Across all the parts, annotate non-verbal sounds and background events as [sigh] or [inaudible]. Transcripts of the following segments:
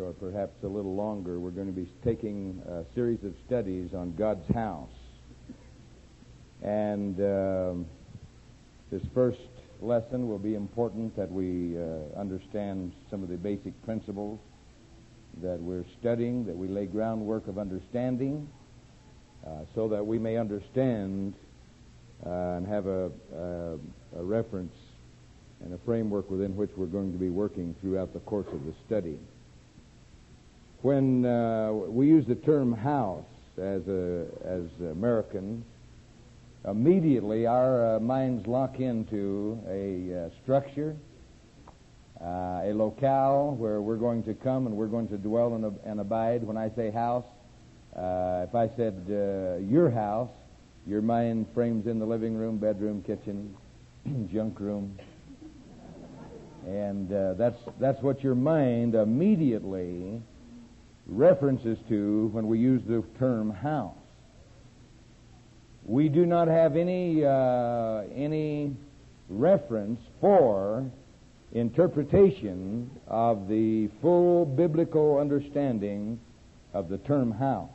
or perhaps a little longer, we're going to be taking a series of studies on God's house. And um, this first lesson will be important that we uh, understand some of the basic principles that we're studying, that we lay groundwork of understanding, uh, so that we may understand uh, and have a, a, a reference and a framework within which we're going to be working throughout the course of the study. When uh, we use the term house as, a, as Americans, immediately our uh, minds lock into a uh, structure, uh, a locale where we're going to come and we're going to dwell and, and abide. When I say house, uh, if I said uh, your house, your mind frames in the living room, bedroom, kitchen, [clears throat] junk room, and uh, that's that's what your mind immediately references to when we use the term house. We do not have any uh, any reference for interpretation of the full biblical understanding of the term house.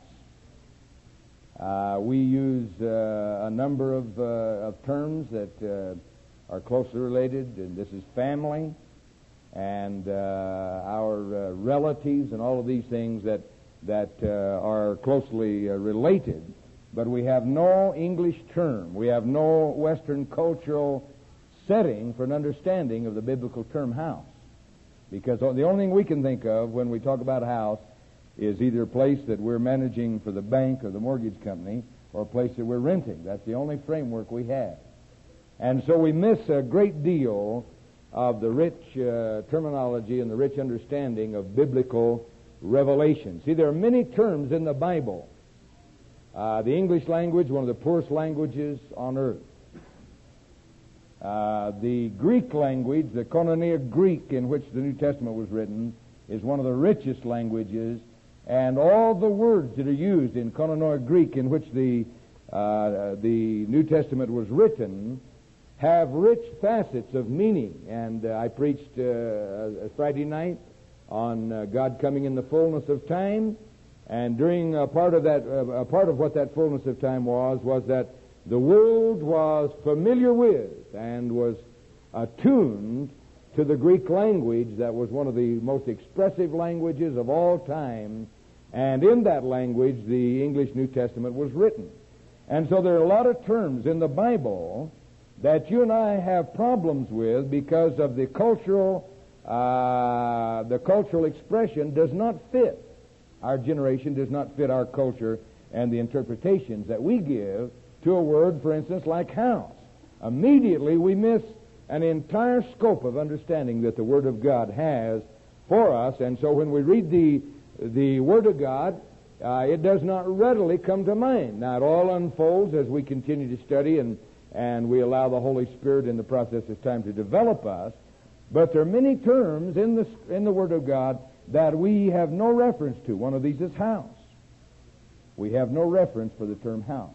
Uh, we use uh, a number of, uh, of terms that uh, are closely related, and this is family, and uh, our uh, relatives, and all of these things that that are closely related. But we have no English term. We have no Western cultural setting for an understanding of the biblical term house. Because the only thing we can think of when we talk about a house is either a place that we're managing for the bank or the mortgage company or a place that we're renting. That's the only framework we have. And so we miss a great deal of the rich uh, terminology and the rich understanding of biblical revelation. See, there are many terms in the Bible. Uh, the English language, one of the poorest languages on earth. Uh, the Greek language, the Koinonia Greek in which the New Testament was written, is one of the richest languages and all the words that are used in Koinonia Greek in which the, uh, the New Testament was written have rich facets of meaning. And uh, I preached uh, Friday night on uh, God coming in the fullness of time. And during a part of that, uh, a part of what that fullness of time was, was that the world was familiar with and was attuned to the Greek language that was one of the most expressive languages of all time and in that language, the English New Testament was written. And so there are a lot of terms in the Bible that you and I have problems with because of the cultural, uh, the cultural expression does not fit. Our generation does not fit our culture and the interpretations that we give to a word, for instance, like house. Immediately we miss an entire scope of understanding that the Word of God has for us. And so when we read the the Word of God, uh, it does not readily come to mind. Now, it all unfolds as we continue to study and, and we allow the Holy Spirit in the process of time to develop us. But there are many terms in the, in the Word of God that we have no reference to. One of these is house. We have no reference for the term house.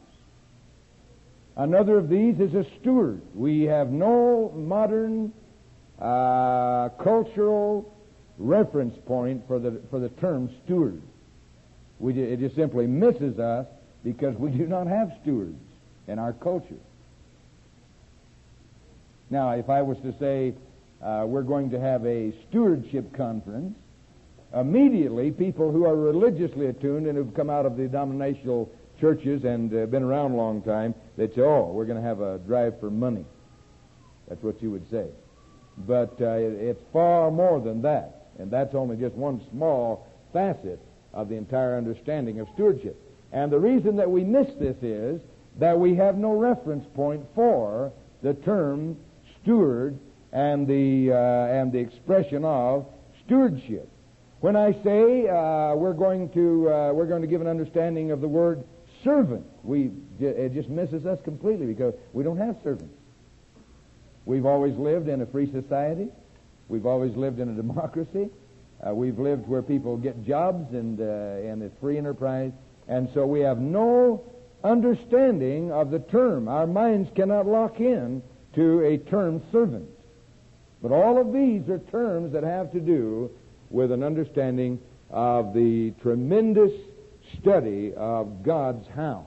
Another of these is a steward. We have no modern uh, cultural reference point for the, for the term steward. We, it just simply misses us because we do not have stewards in our culture. Now, if I was to say uh, we're going to have a stewardship conference, immediately people who are religiously attuned and who've come out of the denominational churches and uh, been around a long time, they'd say, oh, we're going to have a drive for money. That's what you would say. But uh, it's far more than that. And that's only just one small facet of the entire understanding of stewardship. And the reason that we miss this is that we have no reference point for the term steward and the, uh, and the expression of stewardship. When I say uh, we're going to uh, we're going to give an understanding of the word servant, we it just misses us completely because we don't have servants. We've always lived in a free society. We've always lived in a democracy. Uh, we've lived where people get jobs and, uh, and it's free enterprise. And so we have no understanding of the term. Our minds cannot lock in to a term servant. But all of these are terms that have to do with an understanding of the tremendous study of God's house.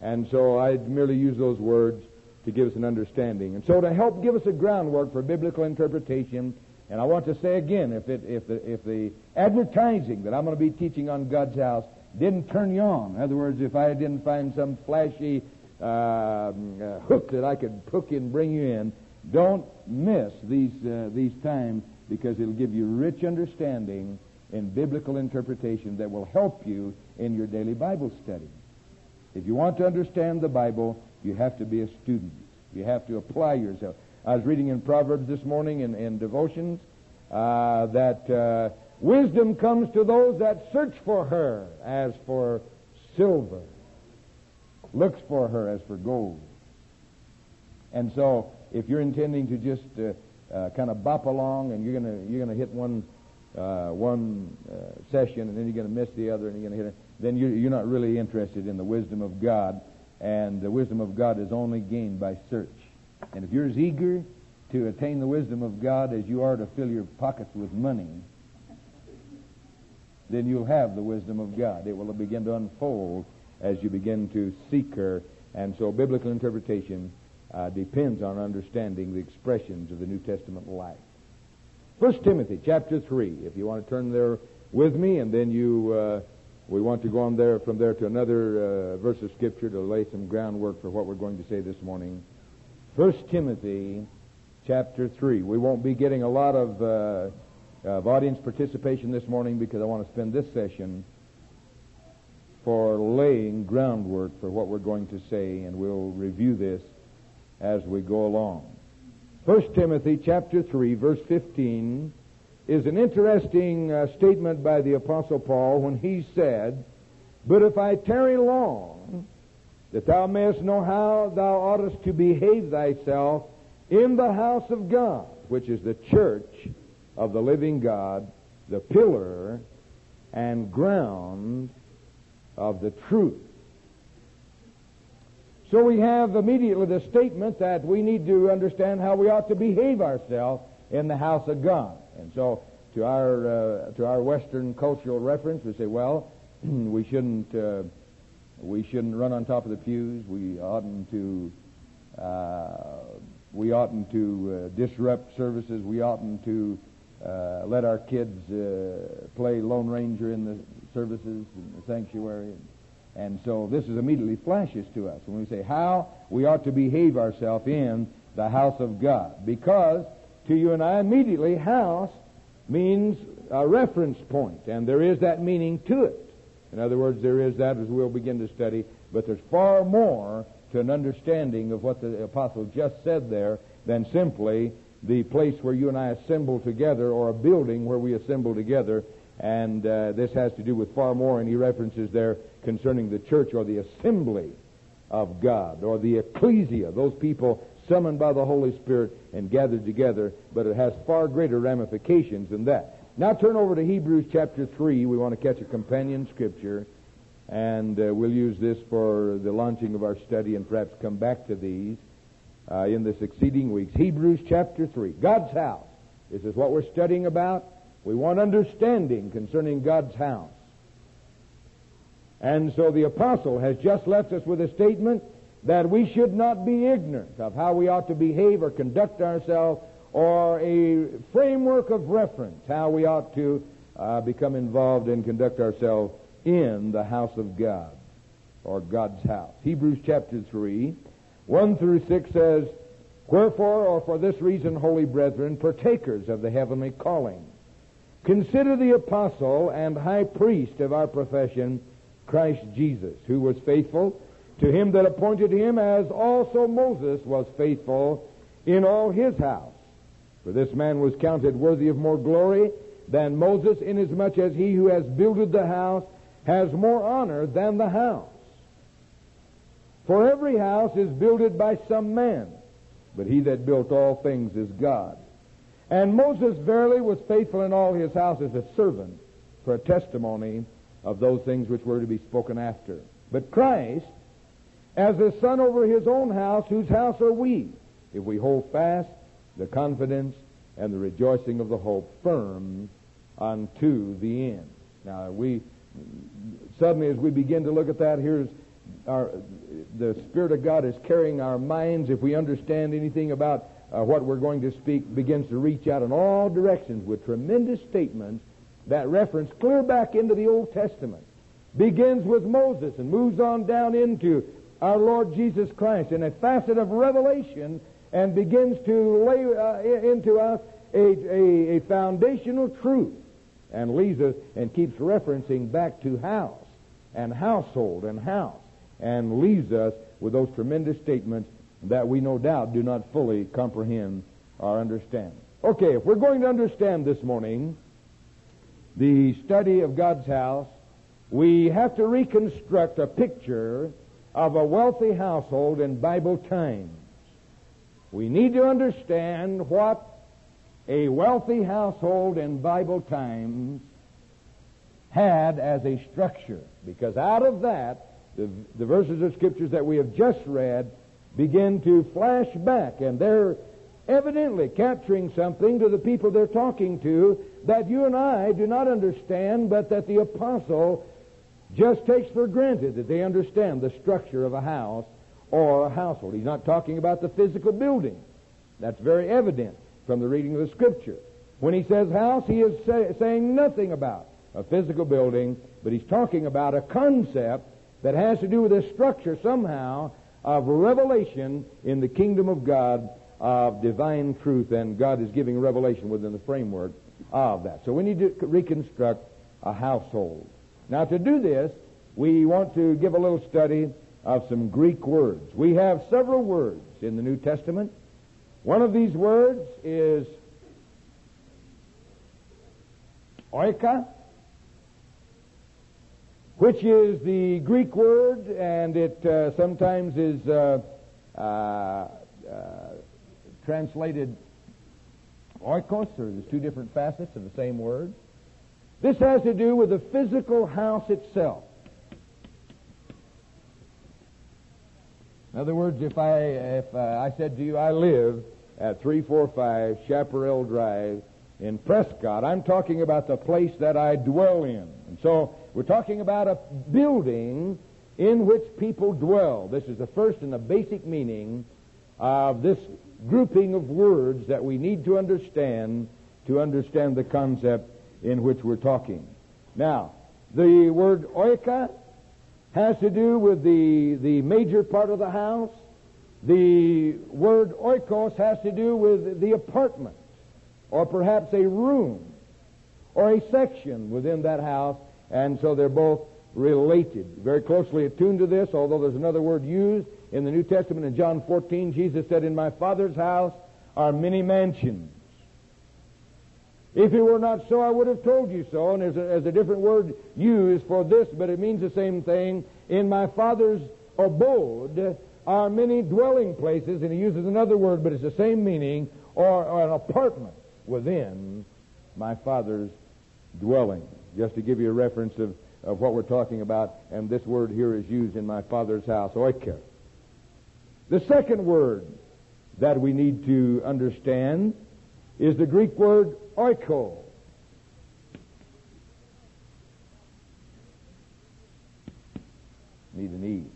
And so I merely use those words to give us an understanding. And so to help give us a groundwork for biblical interpretation, and I want to say again, if, it, if, the, if the advertising that I'm going to be teaching on God's house didn't turn you on, in other words, if I didn't find some flashy uh, uh, hook that I could hook and bring you in, don't miss these, uh, these times because it'll give you rich understanding in biblical interpretation that will help you in your daily Bible study. If you want to understand the Bible, you have to be a student. You have to apply yourself. I was reading in Proverbs this morning in, in devotions uh, that uh, wisdom comes to those that search for her as for silver, looks for her as for gold. And so, if you're intending to just uh, uh kind of bop along and you're going to you're to hit one uh, one uh, session and then you're going to miss the other and you're to hit it, then you're, you're not really interested in the wisdom of God. And the wisdom of God is only gained by search. And if you're as eager to attain the wisdom of God as you are to fill your pockets with money, then you'll have the wisdom of God. It will begin to unfold as you begin to seek her. And so biblical interpretation uh, depends on understanding the expressions of the New Testament life. First Timothy chapter 3, if you want to turn there with me, and then you, uh, we want to go on there from there to another uh, verse of Scripture to lay some groundwork for what we're going to say this morning. First Timothy chapter 3. We won't be getting a lot of, uh, of audience participation this morning because I want to spend this session for laying groundwork for what we're going to say, and we'll review this as we go along. 1 Timothy chapter 3 verse 15 is an interesting uh, statement by the apostle Paul when he said, "But if I tarry long, that thou mayest know how thou oughtest to behave thyself in the house of God, which is the church of the living God, the pillar and ground of the truth." So we have immediately the statement that we need to understand how we ought to behave ourselves in the house of God. And so to our uh, to our Western cultural reference, we say, well, [clears throat] we shouldn't uh, we shouldn't run on top of the pews. We oughtn't to uh, we oughtn't to uh, disrupt services. We oughtn't to uh, let our kids uh, play Lone Ranger in the services in the sanctuary. And so this is immediately flashes to us when we say how we ought to behave ourselves in the house of God. Because to you and I, immediately, house means a reference point, and there is that meaning to it. In other words, there is that as we'll begin to study, but there's far more to an understanding of what the apostle just said there than simply the place where you and I assemble together or a building where we assemble together. And uh, this has to do with far more, and he references there concerning the church or the assembly of God or the ecclesia, those people summoned by the Holy Spirit and gathered together, but it has far greater ramifications than that. Now turn over to Hebrews chapter 3. We want to catch a companion scripture, and uh, we'll use this for the launching of our study and perhaps come back to these uh, in the succeeding weeks. Hebrews chapter 3. God's house. This is what we're studying about. We want understanding concerning God's house. And so the apostle has just left us with a statement that we should not be ignorant of how we ought to behave or conduct ourselves or a framework of reference, how we ought to uh, become involved and conduct ourselves in the house of God or God's house. Hebrews chapter 3, 1 through 6 says, Wherefore, or for this reason, holy brethren, partakers of the heavenly calling, consider the apostle and high priest of our profession, Christ Jesus, who was faithful to him that appointed him, as also Moses was faithful in all his house. For this man was counted worthy of more glory than Moses, inasmuch as he who has builded the house has more honor than the house. For every house is builded by some man, but he that built all things is God. And Moses verily was faithful in all his house as a servant for a testimony of those things which were to be spoken after. But Christ, as a son over his own house, whose house are we, if we hold fast the confidence and the rejoicing of the hope firm unto the end. Now, we suddenly, as we begin to look at that, here's our, the Spirit of God is carrying our minds. If we understand anything about uh, what we're going to speak, begins to reach out in all directions with tremendous statements that reference clear back into the Old Testament. Begins with Moses and moves on down into our Lord Jesus Christ in a facet of revelation and begins to lay uh, into us a, a, a foundational truth and leaves us and keeps referencing back to house and household and house and leaves us with those tremendous statements that we no doubt do not fully comprehend or understand. Okay, if we're going to understand this morning the study of God's house, we have to reconstruct a picture of a wealthy household in Bible times. We need to understand what a wealthy household in Bible times had as a structure. Because out of that, the, the verses of scriptures that we have just read begin to flash back, and they're evidently capturing something to the people they're talking to that you and I do not understand, but that the apostle just takes for granted that they understand the structure of a house or a household. He's not talking about the physical building. That's very evident from the reading of the scripture. When he says house, he is say, saying nothing about a physical building, but he's talking about a concept that has to do with a structure somehow of revelation in the kingdom of God of divine truth, and God is giving revelation within the framework of that. So we need to reconstruct a household. Now, to do this, we want to give a little study of some Greek words. We have several words in the New Testament. One of these words is oikia, which is the Greek word, and it uh, sometimes is uh, uh, uh translated oikos, or there's two different facets of the same word. This has to do with the physical house itself. In other words, if I if uh, I said to you, I live at 345 Chaparral Drive in Prescott, I'm talking about the place that I dwell in. And so we're talking about a building in which people dwell. This is the first and the basic meaning of this grouping of words that we need to understand to understand the concept in which we're talking. Now, the word oikia has to do with the, the major part of the house. The word oikos has to do with the apartment, or perhaps a room, or a section within that house, and so they're both related, very closely attuned to this, although there's another word used in the New Testament in John 14. Jesus said, In my Father's house are many mansions. If it were not so, I would have told you so. And there's a, there's a different word used for this, but it means the same thing. In my Father's abode are many dwelling places, and he uses another word, but it's the same meaning, or, or an apartment within my Father's dwelling. Just to give you a reference of, of what we're talking about, and this word here is used in my Father's house, oiker. The second word that we need to understand is the Greek word oiko. Need an E.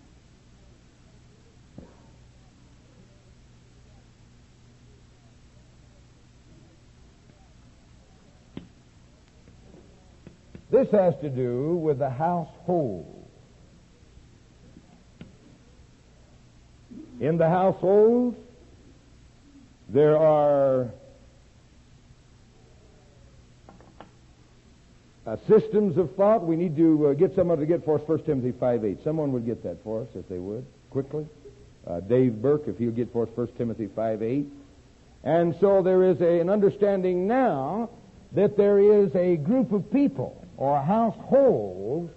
This has to do with the household. In the household, there are uh, systems of thought. We need to uh, get someone to get for us 1 Timothy 5 8. Someone would get that for us if they would, quickly. Uh, Dave Burke, if he'll get for us 1 Timothy 5 8. And so there is a, an understanding now that there is a group of people or household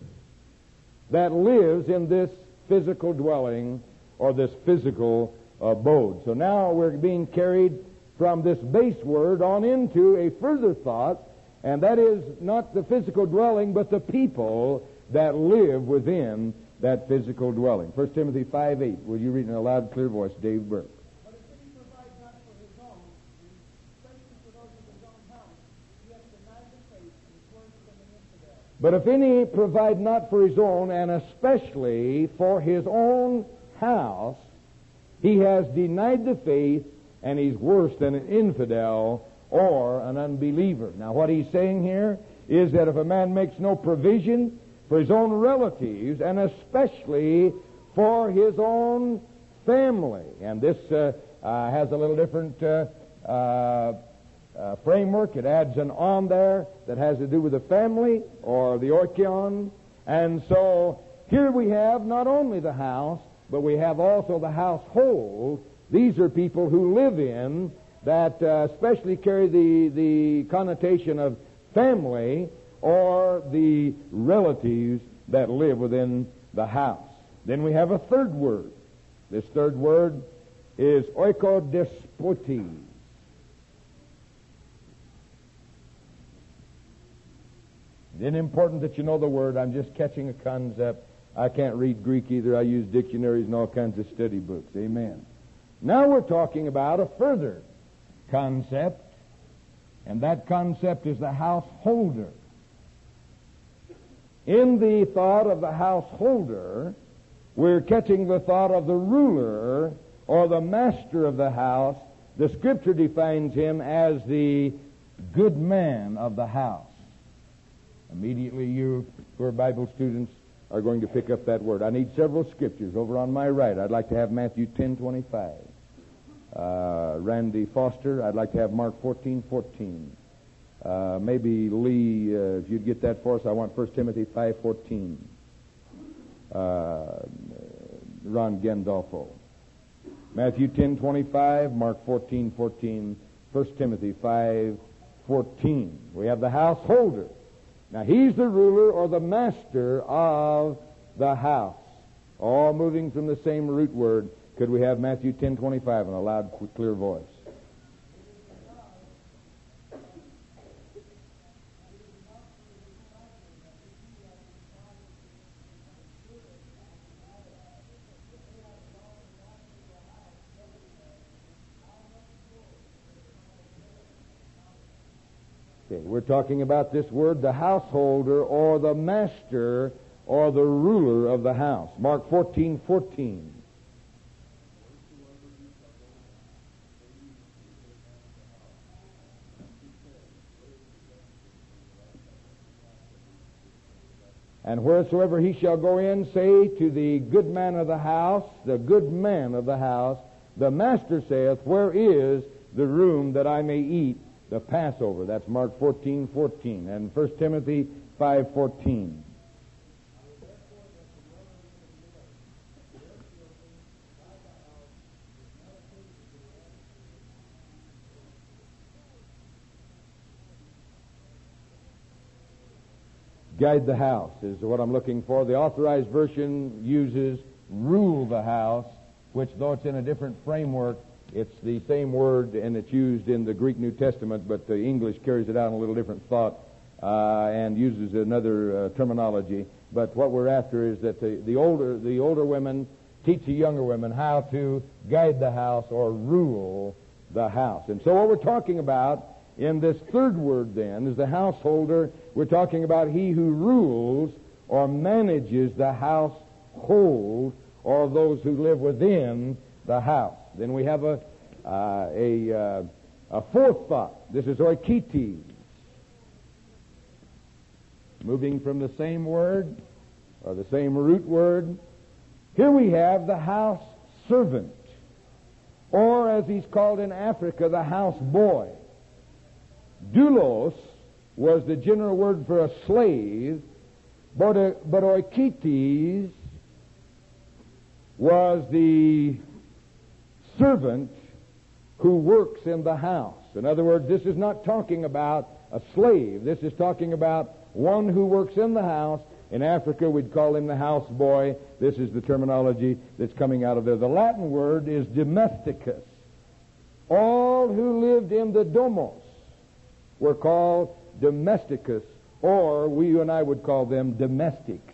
that lives in this physical dwelling or this physical abode. So now we're being carried from this base word on into a further thought and that is not the physical dwelling, but the people that live within that physical dwelling. 1 Timothy 5 8. Will you read in a loud, clear voice, Dave Burke? But if any provide not for his own, and especially for his own house, he has denied the faith, and he's worse than an infidel or an unbeliever. Now, what he's saying here is that if a man makes no provision for his own relatives, and especially for his own family, and this uh, uh, has a little different uh, uh, framework. It adds an on there that has to do with the family or the oikion. And so here we have not only the house, but we have also the household. These are people who live in that uh, especially carry the, the connotation of family or the relatives that live within the house. Then we have a third word. This third word is oikodespotes. It's important that you know the word. I'm just catching a concept. I can't read Greek either. I use dictionaries and all kinds of study books. Amen. Now we're talking about a further concept, and that concept is the householder. In the thought of the householder, we're catching the thought of the ruler or the master of the house. The scripture defines him as the good man of the house. Immediately, you who are Bible students are going to pick up that word. I need several scriptures over on my right. I'd like to have Matthew 10 25. Uh, Randy Foster, I'd like to have Mark 14 14. Uh, maybe Lee, uh, if you'd get that for us, I want 1 Timothy 5 14. Uh, Ron Gendolfo. Matthew 10 25, Mark 14 14, 1 Timothy 5 14. We have the householder. Now, he's the ruler or the master of the house. All moving from the same root word. Could we have Matthew 10:25 in a loud, clear voice? Okay, we're talking about this word, the householder or the master or the ruler of the house. Mark 14, 14. And wheresoever he shall go in, say to the good man of the house, the good man of the house, the master saith, Where is the room that I may eat the Passover. That's Mark 14, 14. And 1 Timothy 5, 14. Guide the house is what I'm looking for. The authorized version uses rule the house, which, though it's in a different framework, it's the same word and it's used in the Greek New Testament, but the English carries it out in a little different thought uh, and uses another uh, terminology. But what we're after is that the, the older the older women teach the younger women how to guide the house or rule the house. And so what we're talking about in this third word then is the householder. We're talking about he who rules or manages the household or those who live within the house. Then we have a, uh, a, uh, a fourth thought. This is oikites. Moving from the same word, or the same root word. Here we have the house servant, or as he's called in Africa, the house boy. Doulos was the general word for a slave, but, uh, but oikites was the servant who works in the house. In other words, this is not talking about a slave. This is talking about one who works in the house. In Africa, we'd call him the house boy. This is the terminology that's coming out of there. The Latin word is domesticus. All who lived in the domos were called domesticus, or we you and I would call them domestics.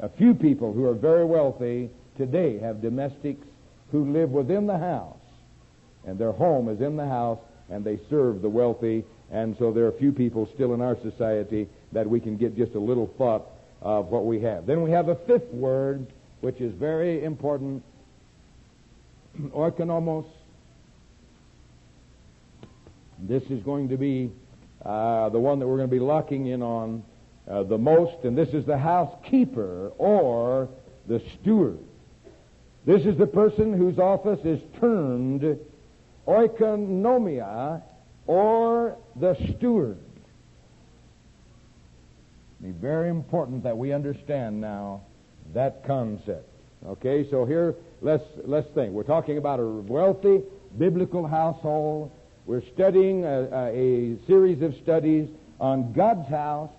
A few people who are very wealthy today have domestics who live within the house, and their home is in the house, and they serve the wealthy. And so there are few people still in our society that we can get just a little thought of what we have. Then we have a fifth word, which is very important, [clears throat] oikonomos. This is going to be uh, the one that we're going to be locking in on uh, the most, and this is the housekeeper or the steward. This is the person whose office is termed oikonomia or the steward. It's very important that we understand now that concept. Okay, so here let's let's think. We're talking about a wealthy biblical household. We're studying a, a series of studies on God's house.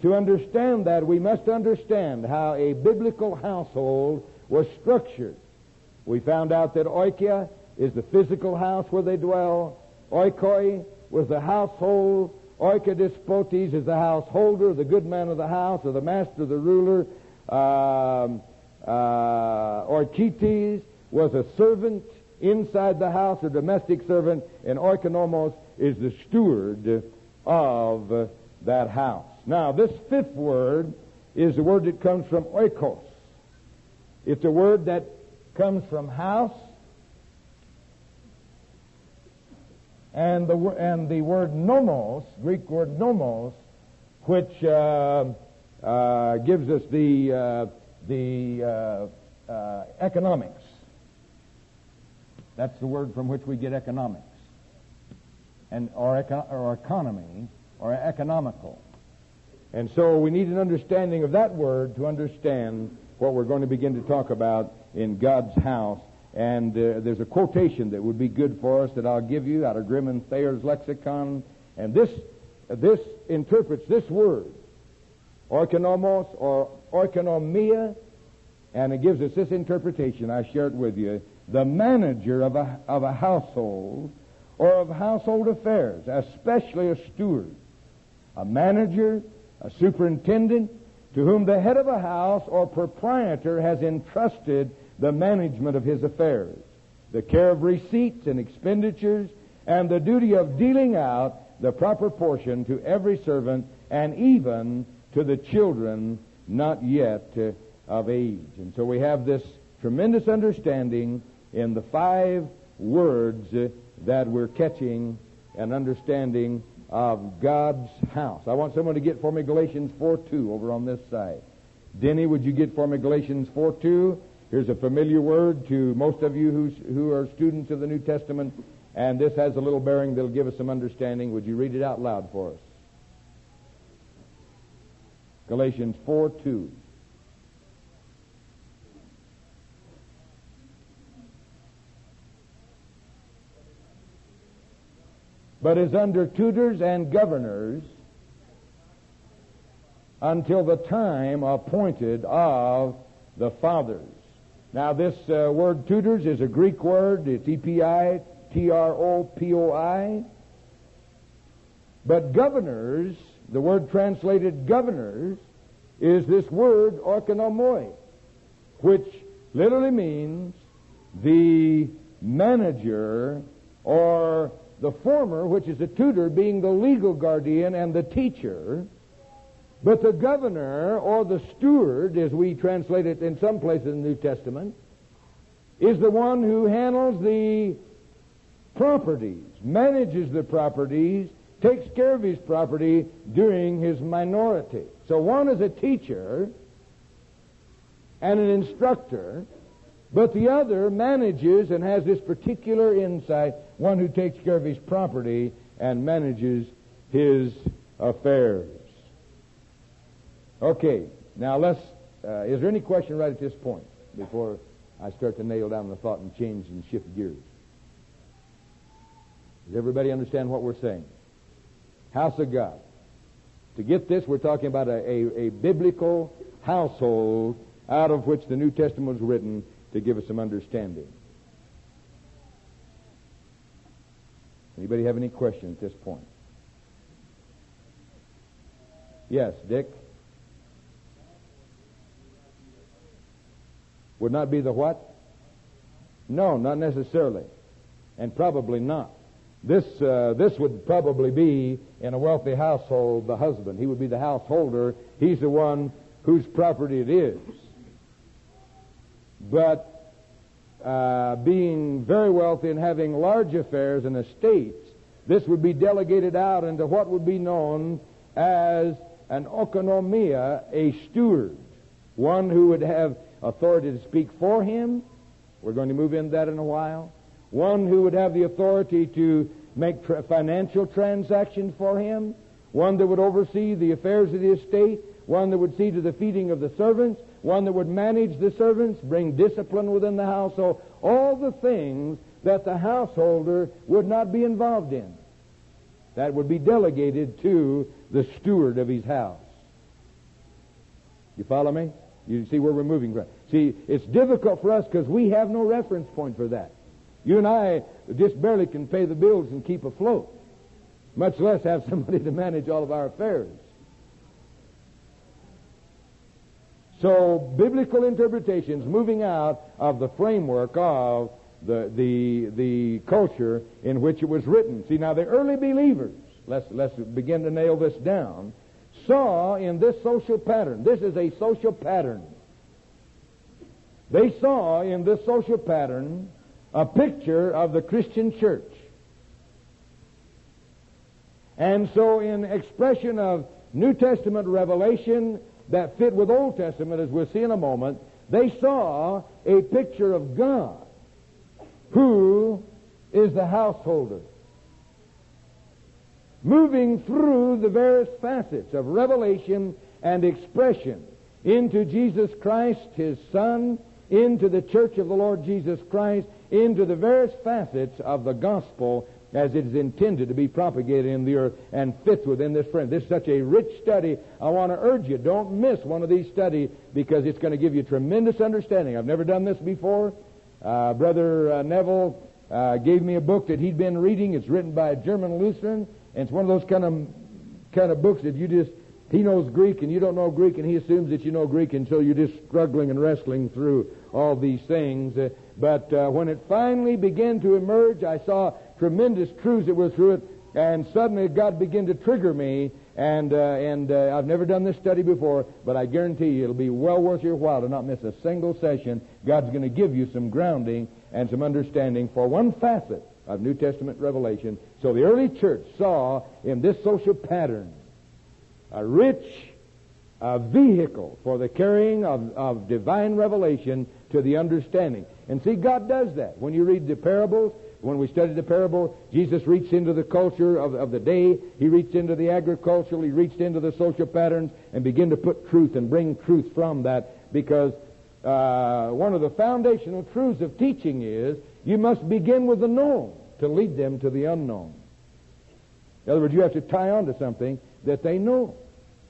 To understand that, we must understand how a biblical household was structured. We found out that oikia is the physical house where they dwell. Oikoi was the household. Oikodespotes is the householder, the good man of the house, or the master, the ruler. Um, uh, oikites was a servant inside the house, a domestic servant, and oikonomos is the steward of that house. Now, this fifth word is the word that comes from oikos. It's a word that comes from house and the, and the word nomos, Greek word nomos, which uh, uh, gives us the, uh, the uh, uh, economics. That's the word from which we get economics, and or, eco- or economy, or economical. And so we need an understanding of that word to understand what we're going to begin to talk about in God's house and uh, there's a quotation that would be good for us that I'll give you out of Grimm and Thayer's lexicon. And this, this interprets this word, oikonomos or oikonomia, and it gives us this interpretation. I share it with you. The manager of a, of a household or of household affairs, especially a steward, a manager, a superintendent, to whom the head of a house or proprietor has entrusted the management of his affairs, the care of receipts and expenditures, and the duty of dealing out the proper portion to every servant and even to the children not yet uh, of age. And so we have this tremendous understanding in the five words uh, that we're catching and understanding of God's house. I want someone to get for me Galatians 4 2 over on this side. Denny, would you get for me Galatians 4 2? Here's a familiar word to most of you who's, who are students of the New Testament, and this has a little bearing that'll give us some understanding. Would you read it out loud for us? Galatians 4 2. But is under tutors and governors until the time appointed of the fathers now, this uh, word tutors is a Greek word. It's E-P-I, T-R-O-P-O-I. But governors, the word translated governors, is this word oikonomoi, which literally means the manager or the former, which is a tutor, being the legal guardian and the teacher, but the governor or the steward, as we translate it in some places in the New Testament, is the one who handles the properties, manages the properties, takes care of his property during his minority. So one is a teacher and an instructor, but the other manages and has this particular insight, one who takes care of his property and manages his affairs. Okay, now let's. Uh, is there any question right at this point before I start to nail down the thought and change and shift gears? Does everybody understand what we're saying? House of God. To get this, we're talking about a, a, a biblical household out of which the New Testament was written to give us some understanding. Anybody have any questions at this point? Yes, Dick? Would not be the what? No, not necessarily. And probably not. This, uh, this would probably be in a wealthy household the husband. He would be the householder. He's the one whose property it is. But uh, being very wealthy and having large affairs and estates, this would be delegated out into what would be known as an oikonomia, a steward, one who would have authority to speak for him. We're going to move into that in a while. One who would have the authority to make tra- financial transactions for him. One that would oversee the affairs of the estate. One that would see to the feeding of the servants. One that would manage the servants, bring discipline within the household. All the things that the householder would not be involved in. That would be delegated to the steward of his house. You follow me? You see where we're moving from. See, it's difficult for us because we have no reference point for that. You and I just barely can pay the bills and keep afloat, much less have [laughs] somebody to manage all of our affairs. So, biblical interpretations moving out of the framework of the, the, the culture in which it was written. See, now the early believers, let's, let's begin to nail this down, saw in this social pattern, this is a social pattern. They saw in this social pattern a picture of the Christian church. And so, in expression of New Testament revelation that fit with Old Testament, as we'll see in a moment, they saw a picture of God who is the householder. Moving through the various facets of revelation and expression into Jesus Christ, His Son, into the church of the Lord Jesus Christ, into the various facets of the gospel as it is intended to be propagated in the earth and fits within this frame. This is such a rich study. I want to urge you, don't miss one of these studies because it's going to give you tremendous understanding. I've never done this before. Uh, Brother uh, Neville uh, gave me a book that he'd been reading. It's written by a German Lutheran, and it's one of those kind of kind of books that you just he knows Greek and you don't know Greek, and he assumes that you know Greek until you're just struggling and wrestling through all these things. Uh, but uh, when it finally began to emerge, I saw tremendous truths that were through it, and suddenly God began to trigger me and, uh, and uh, I've never done this study before, but I guarantee you it'll be well worth your while to not miss a single session. God's going to give you some grounding and some understanding for one facet of New Testament revelation. So the early church saw in this social pattern a rich a vehicle for the carrying of, of divine revelation to the understanding. And see, God does that. When you read the parables, when we study the parable, Jesus reached into the culture of, of the day. He reached into the agricultural. He reached into the social patterns and began to put truth and bring truth from that because uh, one of the foundational truths of teaching is you must begin with the known to lead them to the unknown. In other words, you have to tie on to something that they know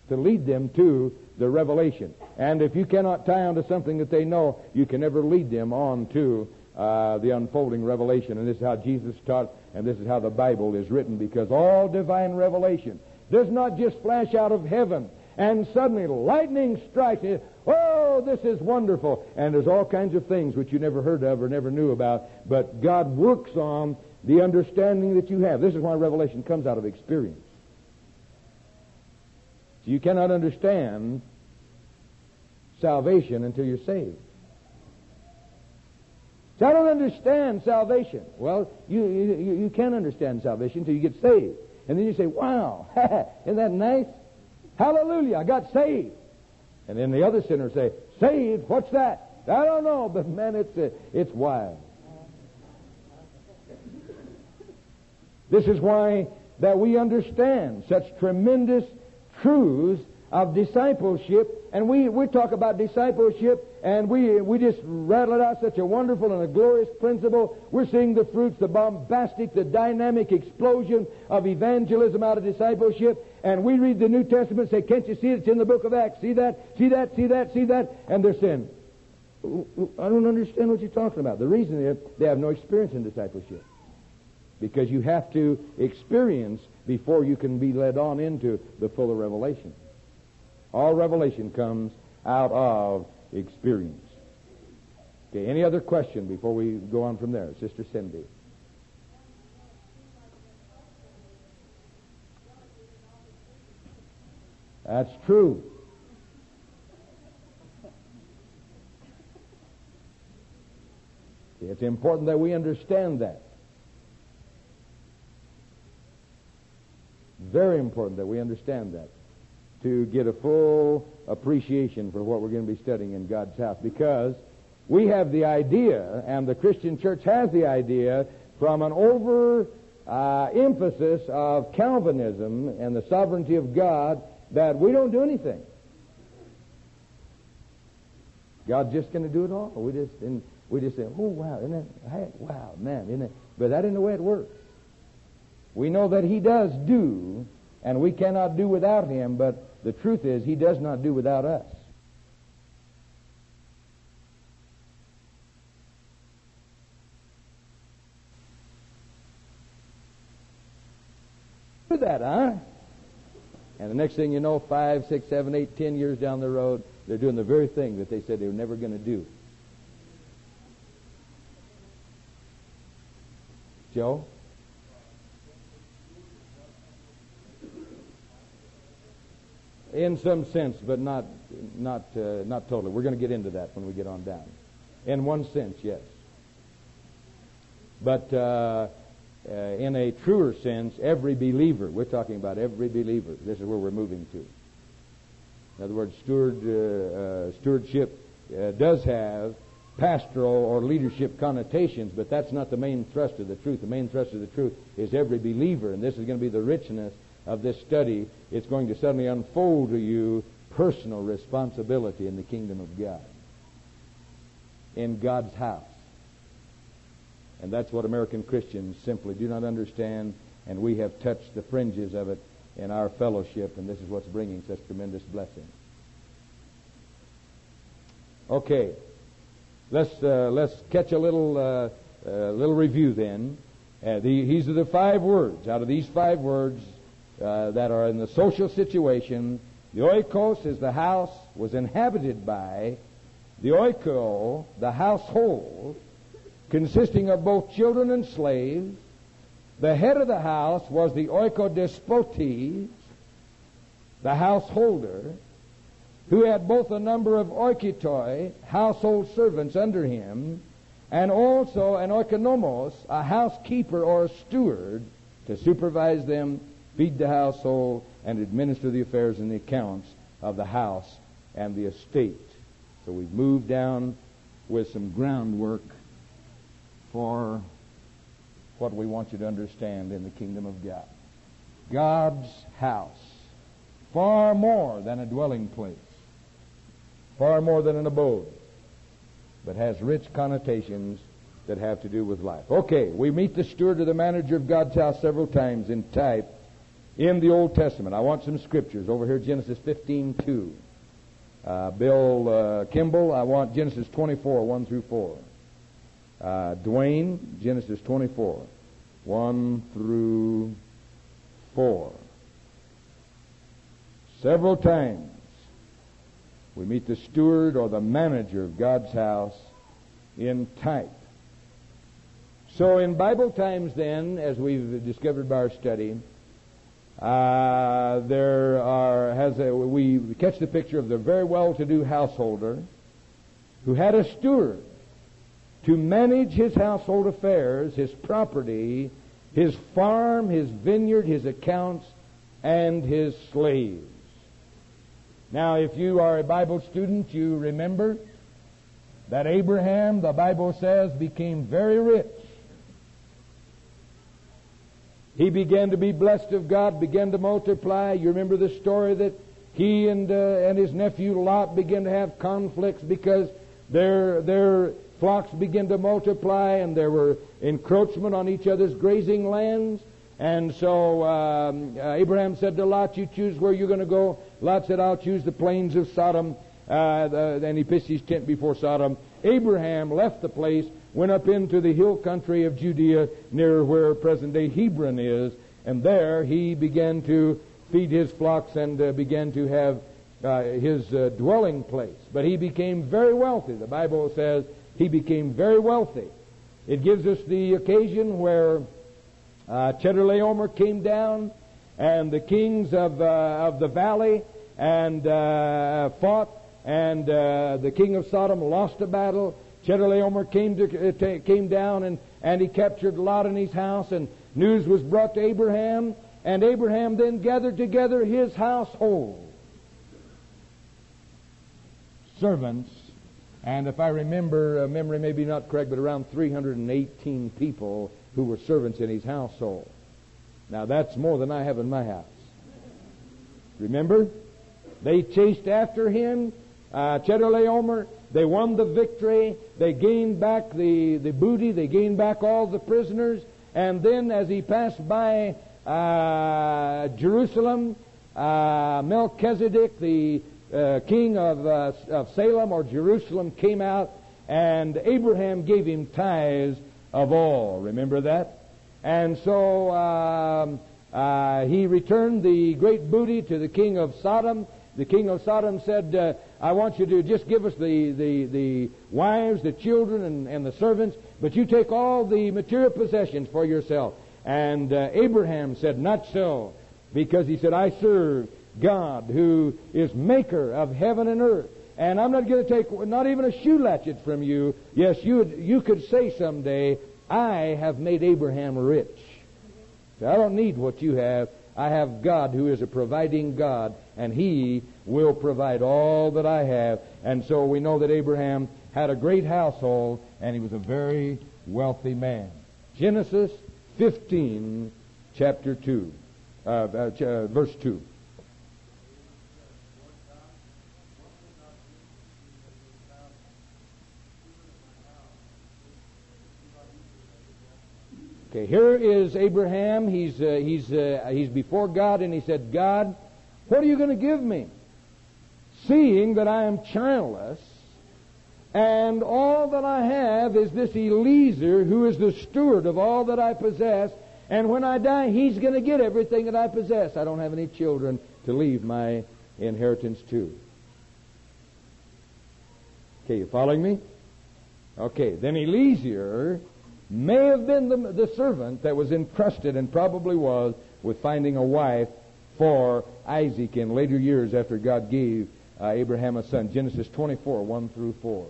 to lead them to the revelation. And if you cannot tie on to something that they know, you can never lead them on to uh, the unfolding revelation. And this is how Jesus taught, and this is how the Bible is written, because all divine revelation does not just flash out of heaven and suddenly lightning strikes. And, oh, this is wonderful. And there's all kinds of things which you never heard of or never knew about, but God works on the understanding that you have. This is why revelation comes out of experience. So you cannot understand salvation until you're saved. So I don't understand salvation. Well, you, you, you can understand salvation until you get saved. And then you say, wow, [laughs] isn't that nice? Hallelujah, I got saved. And then the other sinners say, saved? What's that? I don't know, but man, it's, uh, it's wild. This is why that we understand such tremendous truths of discipleship, and we, we talk about discipleship, and we, we just rattle it out such a wonderful and a glorious principle. We're seeing the fruits, the bombastic, the dynamic explosion of evangelism out of discipleship, and we read the New Testament and say, can't you see it? It's in the book of Acts. See that? See that? See that? See that? And they're saying, I don't understand what you're talking about. The reason is they have no experience in discipleship. Because you have to experience before you can be led on into the fuller revelation. All revelation comes out of experience. Okay, any other question before we go on from there? Sister Cindy. That's true. It's important that we understand that. Very important that we understand that to get a full appreciation for what we're going to be studying in God's house because we have the idea, and the Christian church has the idea, from an over uh, emphasis of Calvinism and the sovereignty of God that we don't do anything. God's just going to do it all. We just and we just say, "Oh wow, isn't that hey, wow, man, isn't it?" But that isn't the way it works. We know that He does do, and we cannot do without Him. But the truth is, He does not do without us. Do that, huh? And the next thing you know, five, six, seven, eight, ten years down the road, they're doing the very thing that they said they were never going to do. Joe? In some sense, but not not uh, not totally. We're going to get into that when we get on down. In one sense, yes. But uh, uh, in a truer sense, every believer. We're talking about every believer. This is where we're moving to. In other words, steward, uh, uh, stewardship uh, does have pastoral or leadership connotations, but that's not the main thrust of the truth. The main thrust of the truth is every believer, and this is going to be the richness of this study. It's going to suddenly unfold to you personal responsibility in the kingdom of God, in God's house. And that's what American Christians simply do not understand, and we have touched the fringes of it in our fellowship, and this is what's bringing such tremendous blessing. Okay, let's uh, let's catch a little uh, uh, little review then. Uh, the, these are the five words. Out of these five words uh, that are in the social situation, the oikos is the house was inhabited by the oikia, the household, consisting of both children and slaves. The head of the house was the oikodespotes, the householder, who had both a number of oikites, household servants under him, and also an oikonomos, a housekeeper or a steward, to supervise them, feed the household, and administer the affairs and the accounts of the house and the estate. So we've moved down with some groundwork for what we want you to understand in the kingdom of God. God's house, far more than a dwelling place, far more than an abode, but has rich connotations that have to do with life. Okay, we meet the steward or the manager of God's house several times in type in the Old Testament. I want some scriptures over here, Genesis 15, 2. Uh, Bill uh, Kimball, I want Genesis 24, 1 through 4. Uh, Dwayne, Genesis 24, 1 through 4. Several times we meet the steward or the manager of God's house in type. So in Bible times then, as we've discovered by our study, uh, there are has a, we catch the picture of the very well-to-do householder who had a steward to manage his household affairs, his property, his farm, his vineyard, his accounts, and his slaves. Now, if you are a Bible student, you remember that Abraham, the Bible says, became very rich. He began to be blessed of God, began to multiply. You remember the story that he and, uh, and his nephew Lot began to have conflicts because their, their flocks began to multiply and there were encroachment on each other's grazing lands. And so um, uh, Abraham said to Lot, You choose where you're going to go. Lot said, I'll choose the plains of Sodom. Uh, the, then he pitched his tent before Sodom. Abraham left the place, went up into the hill country of Judea near where present day Hebron is, and there he began to feed his flocks and uh, began to have uh, his uh, dwelling place. But he became very wealthy. The Bible says he became very wealthy. It gives us the occasion where uh, Chedorlaomer came down, and the kings of, uh, of the valley and uh, fought, and uh, the king of Sodom lost a battle. Chedorlaomer came, to, uh, came down and, and he captured Lot in his house, and news was brought to Abraham, and Abraham then gathered together his household. Servants, and if I remember, uh, memory may be not correct, but around 318 people who were servants in his household. Now that's more than I have in my house. Remember? They chased after him, uh, Chedorlaomer. They won the victory. They gained back the, the booty. They gained back all the prisoners. And then as he passed by uh, Jerusalem, uh, Melchizedek, the uh, king of, uh, of Salem or Jerusalem, came out and Abraham gave him tithes of all. Remember that? And so um, uh, he returned the great booty to the king of Sodom. The king of Sodom said, uh, I want you to just give us the, the, the wives, the children, and, and the servants, but you take all the material possessions for yourself. And uh, Abraham said, Not so, because he said, I serve God who is maker of heaven and earth. And I'm not going to take not even a shoe latchet from you. Yes, you, would, you could say someday, I have made Abraham rich. So I don't need what you have. I have God who is a providing God, and He will provide all that I have. And so we know that Abraham had a great household, and he was a very wealthy man. Genesis 15, chapter 2, uh, uh, verse 2. Okay, here is Abraham. He's, uh, he's, uh, he's before God, and he said, God, what are you going to give me? Seeing that I am childless, and all that I have is this Eliezer, who is the steward of all that I possess, and when I die, he's going to get everything that I possess. I don't have any children to leave my inheritance to. Okay, you following me? Okay, then Eliezer may have been the, the servant that was entrusted and probably was with finding a wife for Isaac in later years after God gave uh, Abraham a son. Genesis 24, 1 through 4.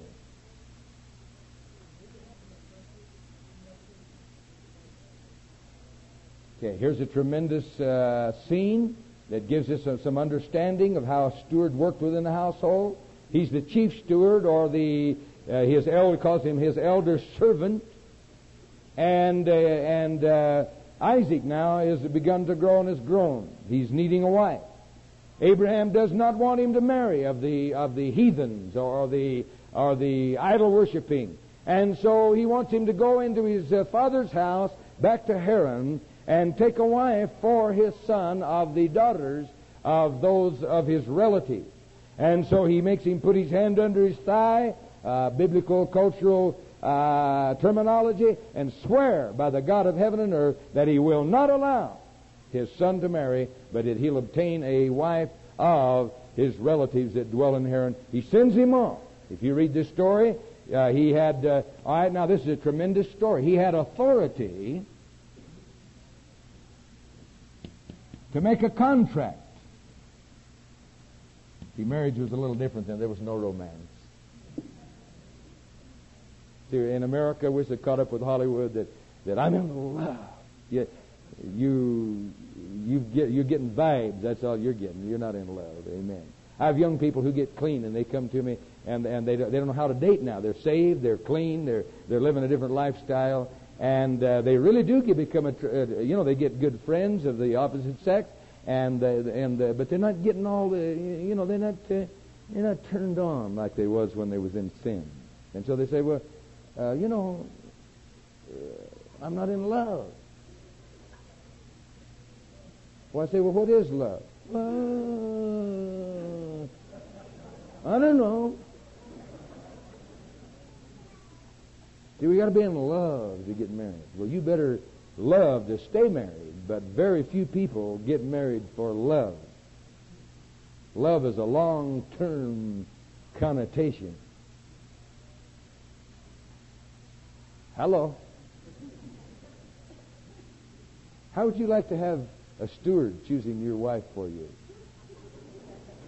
Okay, here's a tremendous uh, scene that gives us uh, some understanding of how a steward worked within the household. He's the chief steward, or the uh, his elder calls him his elder servant. And, uh, and uh, Isaac now has begun to grow and has grown. He's needing a wife. Abraham does not want him to marry of the, of the heathens or the, or the idol worshiping. And so he wants him to go into his uh, father's house back to Haran and take a wife for his son of the daughters of those of his relatives. And so he makes him put his hand under his thigh, uh, biblical, cultural uh, terminology and swear by the God of heaven and earth that he will not allow his son to marry, but that he'll obtain a wife of his relatives that dwell in Haran. He sends him off. If you read this story, uh, he had, uh, all right, now this is a tremendous story. He had authority to make a contract. See, marriage was a little different then. There was no romance in America, we're so caught up with Hollywood that, that I'm in love. You, you, you get, you're getting vibes. That's all you're getting. You're not in love. Amen. I have young people who get clean and they come to me and, and they, don't, they don't know how to date now. They're saved, they're clean, they're, they're living a different lifestyle, and uh, they really do get, become a, uh, you know, they get good friends of the opposite sex, and, uh, and uh, but they're not getting all the, you know, they're not, uh, they're not turned on like they was when they was in sin. And so they say, well, uh, you know, uh, I'm not in love. Well, I say, well, what is love? Uh, I don't know. See, we got to be in love to get married. Well, you better love to stay married, but very few people get married for love. Love is a long-term connotation. Hello. How would you like to have a steward choosing your wife for you?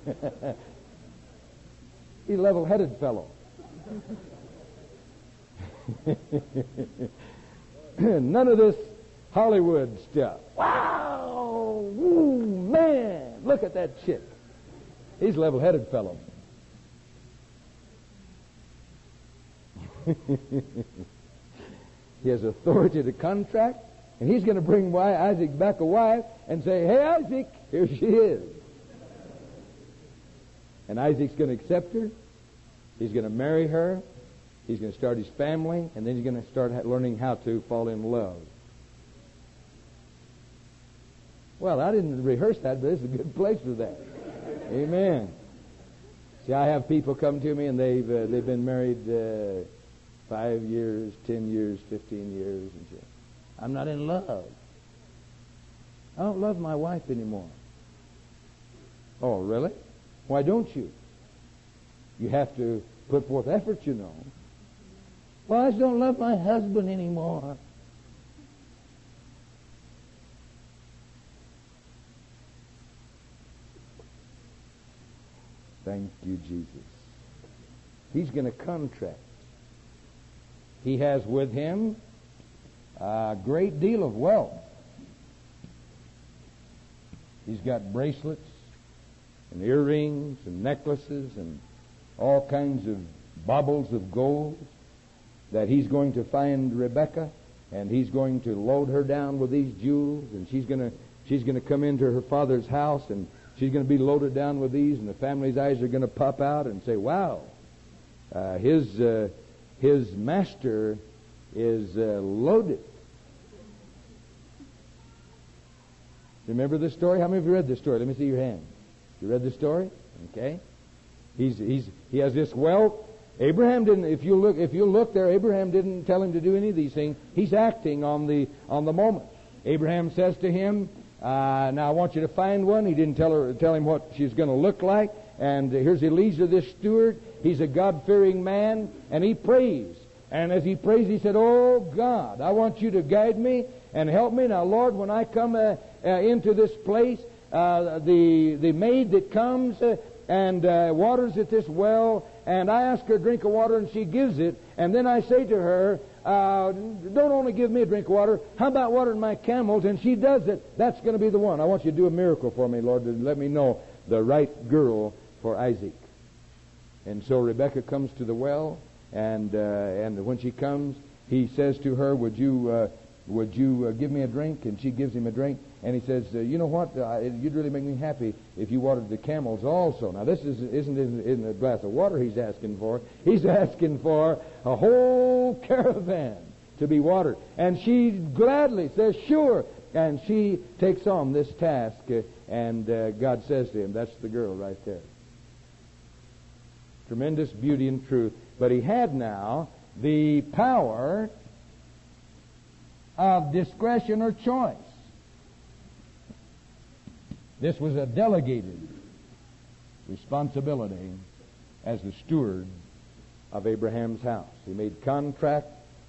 [laughs] A level-headed fellow. [laughs] None of this Hollywood stuff. Wow! Ooh, man! Look at that chick. He's a level-headed fellow. [laughs] he has authority to contract, and he's going to bring Isaac back a wife and say, Hey, Isaac, here she is. And Isaac's going to accept her. He's going to marry her. He's going to start his family, and then he's going to start learning how to fall in love. Well, I didn't rehearse that, but it's a good place for that. Amen. See, I have people come to me, and they've uh, they've been married uh, five years, ten years, fifteen years, and say, I'm not in love. I don't love my wife anymore. Oh, really? Why don't you? You have to put forth effort, you know. Well, I just don't love my husband anymore. Thank you, Jesus. He's going to contract. He has with him a great deal of wealth. He's got bracelets and earrings and necklaces and all kinds of baubles of gold that he's going to find Rebecca and he's going to load her down with these jewels and she's going to she's going to come into her father's house and she's going to be loaded down with these and the family's eyes are going to pop out and say wow uh, his uh, his master is uh, loaded remember this story how many of you read this story let me see your hand you read the story okay he's he's he has this wealth Abraham didn't. If you look, if you look there, Abraham didn't tell him to do any of these things. He's acting on the on the moment. Abraham says to him, uh, "Now I want you to find one." He didn't tell her tell him what she's going to look like. And here's Eliezer, this steward. He's a God-fearing man, and he prays. And as he prays, he said, "Oh God, I want you to guide me and help me now, Lord. When I come uh, uh, into this place, uh, the the maid that comes uh, and uh, waters at this well, and I ask her a drink of water, and she gives it, and then I say to her, uh, don't only give me a drink of water, how about watering my camels? And she does it. That's going to be the one. I want you to do a miracle for me, Lord, to let me know the right girl for Isaac. And so Rebecca comes to the well, and uh, and when she comes, he says to her, "Would you uh, would you uh, give me a drink?" And she gives him a drink. And he says, uh, you know what? Uh, you'd really make me happy if you watered the camels also. Now, this is, isn't, isn't a glass of water he's asking for. He's [laughs] asking for a whole caravan to be watered. And she gladly says, sure. And she takes on this task. Uh, and God says to him, that's the girl right there. Tremendous beauty and truth. But he had now the power of discretion or choice. This was a delegated responsibility as the steward of Abraham's house. He made contract,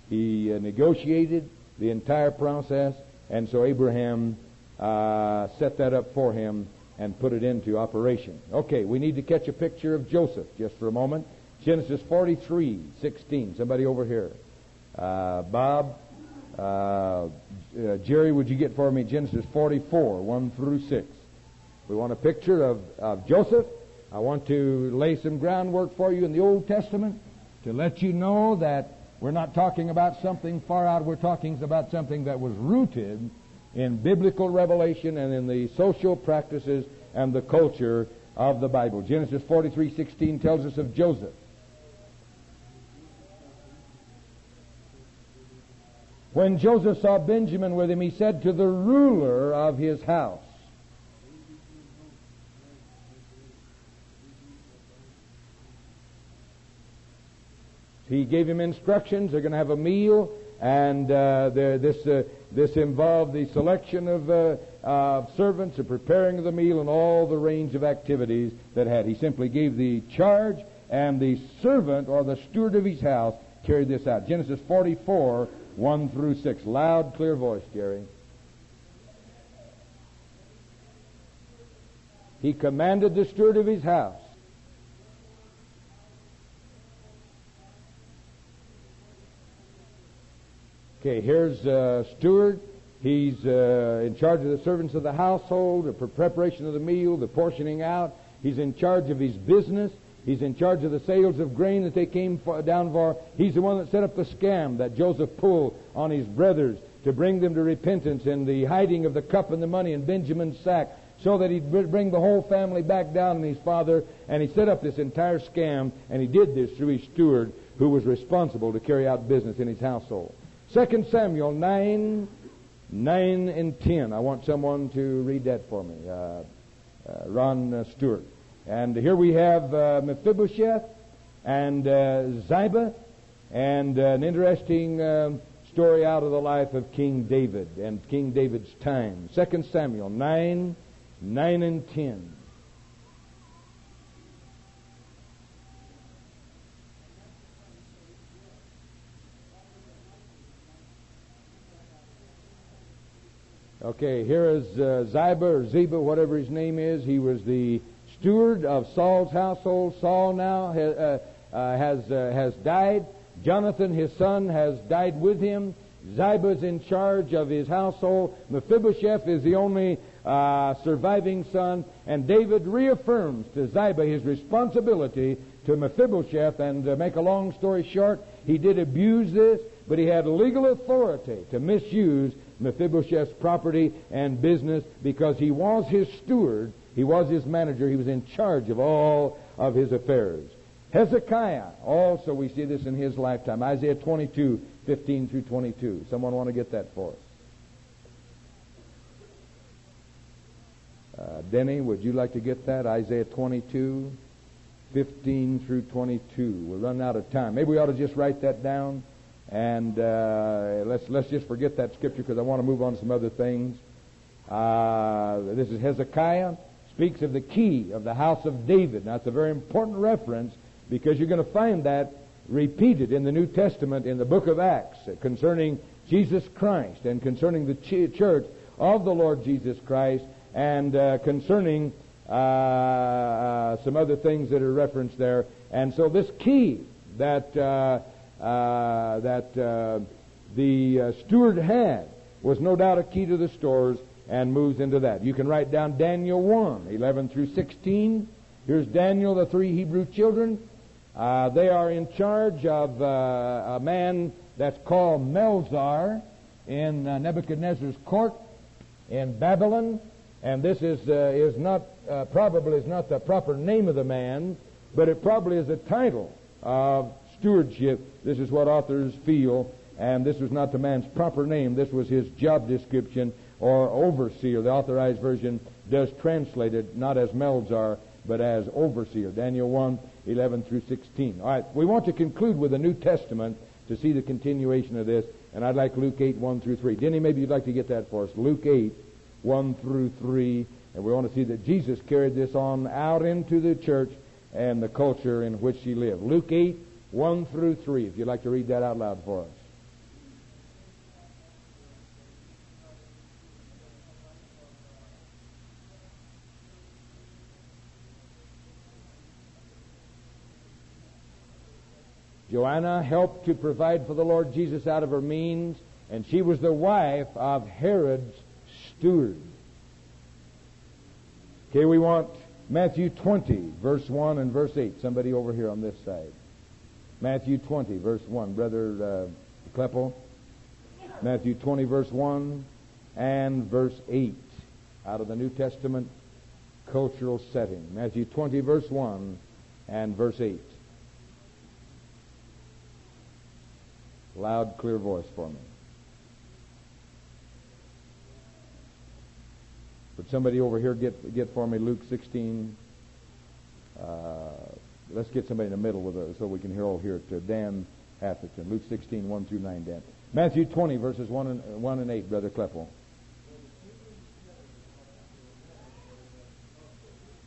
he uh, negotiated the entire process, and so Abraham uh, set that up for him and put it into operation. Okay, we need to catch a picture of Joseph just for a moment. Genesis 43, 16. Somebody over here. Uh, Bob, uh, uh, Jerry, would you get for me Genesis 44, 1 through 6? We want a picture of, of Joseph. I want to lay some groundwork for you in the Old Testament to let you know that we're not talking about something far out. We're talking about something that was rooted in biblical revelation and in the social practices and the culture of the Bible. Genesis 43:16 tells us of Joseph. When Joseph saw Benjamin with him, he said to the ruler of his house, He gave him instructions. They're going to have a meal, and uh, this uh, this involved the selection of uh, servants, the preparing of the meal, and all the range of activities that had. He simply gave the charge, and the servant or the steward of his house carried this out. Genesis 44, 1 through 6. Loud, clear voice, Jerry. he commanded the steward of his house. Okay, here's uh, steward. He's uh, in charge of the servants of the household, the preparation of the meal, the portioning out. He's in charge of his business. He's in charge of the sales of grain that they came for, down for. He's the one that set up the scam that Joseph pulled on his brothers to bring them to repentance and the hiding of the cup and the money in Benjamin's sack so that he'd bring the whole family back down and his father. And he set up this entire scam, and he did this through his steward who was responsible to carry out business in his household. 2 Samuel 9, 9 and 10. I want someone to read that for me. Uh, uh, Ron uh, Stewart. And here we have uh, Mephibosheth and uh, Ziba and an interesting story out of the life of King David and King David's time. 2 Samuel 9, 9 and 10. Okay, here is uh, Ziba or Ziba, whatever his name is. He was the steward of Saul's household. Saul now ha, uh, uh, has uh, has died. Jonathan, his son, has died with him. Ziba's in charge of his household. Mephibosheth is the only uh, surviving son. And David reaffirms to Ziba his responsibility to Mephibosheth. And to make a long story short, he did abuse this, but he had legal authority to misuse Mephibosheth's property and business because he was his steward, he was his manager, he was in charge of all of his affairs. Hezekiah, also we see this in his lifetime. Isaiah 22, 15 through 22. Someone want to get that for us? Uh, Denny, would you like to get that? Isaiah 22, 15 through 22. We're running out of time. Maybe we ought to just write that down. And uh, let's let's just forget that scripture because I want to move on to some other things. Uh, this is Hezekiah speaks of the key of the house of David. Now it's a very important reference because you're going to find that repeated in the New Testament in the book of Acts concerning Jesus Christ and concerning the ch- church of the Lord Jesus Christ and uh, concerning uh, uh, some other things that are referenced there. And so this key that uh, that uh, the uh, steward had was no doubt a key to the stores and moves into that. You can write down Daniel 1, 11 through 16. Here's Daniel, the three Hebrew children. Uh, they are in charge of uh, a man that's called Melzar in Nebuchadnezzar's court in Babylon. And this is, is not, probably is not the proper name of the man, but it probably is a title of stewardship. This is what authors feel, and this was not the man's proper name. This was his job description or overseer. The authorized version does translate it not as Melzar, but as overseer. Daniel 1, 11 through 16. All right, we want to conclude with the New Testament to see the continuation of this, and I'd like Luke 8, 1 through 3. Denny, maybe you'd like to get that for us. Luke 8, 1 through 3. And we want to see that Jesus carried this on out into the church and the culture in which he lived. Luke 8, 1 through 3, if you'd like to read that out loud for us. Joanna helped to provide for the Lord Jesus out of her means, and she was the wife of Herod's steward. Okay, we want Matthew 20, verse 1 and verse 8. Somebody over here on this side. Matthew 20, verse 1. Brother uh, Kleppel. Matthew 20, verse 1 and verse 8 out of the New Testament cultural setting. Matthew 20, verse 1 and verse 8. Loud, clear voice for me. Would somebody over here get get for me Luke 16? Uh, Let's get somebody in the middle with us so we can hear all here to uh, Dan Atherton. Luke 16, 1 through 9, Dan. Matthew 20, verses 1 and, uh, 1 and 8, Brother Kleppel.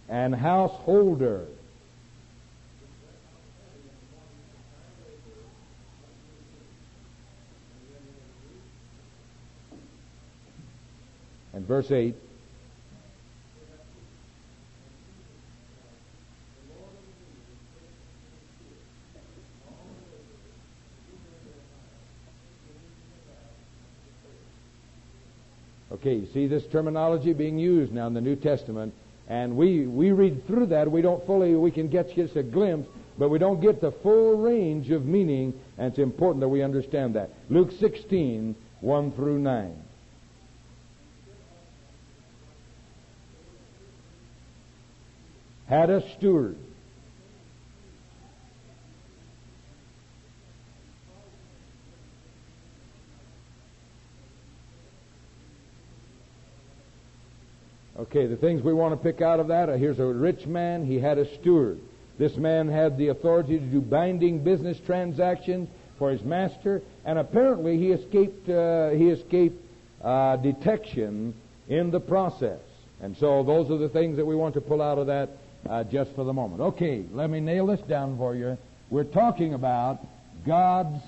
And householder. And verse 8. Okay, see this terminology being used now in the New Testament, and we, we read through that. We don't fully, we can get just a glimpse, but we don't get the full range of meaning, and it's important that we understand that. Luke 16, 1 through 9. Had a steward. Okay, the things we want to pick out of that here's a rich man, he had a steward. This man had the authority to do binding business transactions for his master, and apparently he escaped, uh, he escaped uh, detection in the process. And so those are the things that we want to pull out of that uh, just for the moment. Okay, let me nail this down for you. We're talking about God's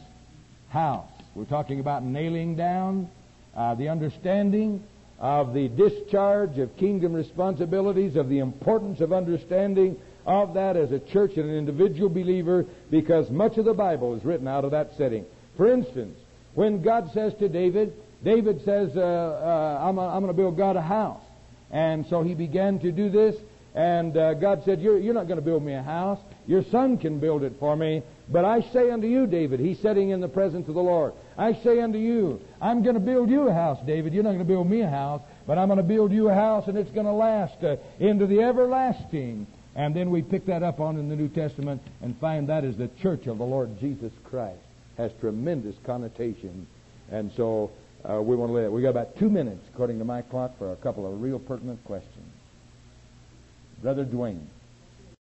house. We're talking about nailing down uh, the understanding of the discharge of kingdom responsibilities, of the importance of understanding of that as a church and an individual believer, because much of the Bible is written out of that setting. For instance, when God says to David, David says, uh, uh, I'm, I'm going to build God a house. And so he began to do this, and uh, God said, You're, you're not going to build me a house. Your son can build it for me. But I say unto you, David, he's sitting in the presence of the Lord. I say unto you, I'm going to build you a house, David. You're not going to build me a house, but I'm going to build you a house, and it's going to last uh, into the everlasting. And then we pick that up on in the New Testament and find that is the church of the Lord Jesus Christ. Has tremendous connotation. And so uh, we want to let We got about two minutes, according to my clock, for a couple of real pertinent questions. Brother Dwayne.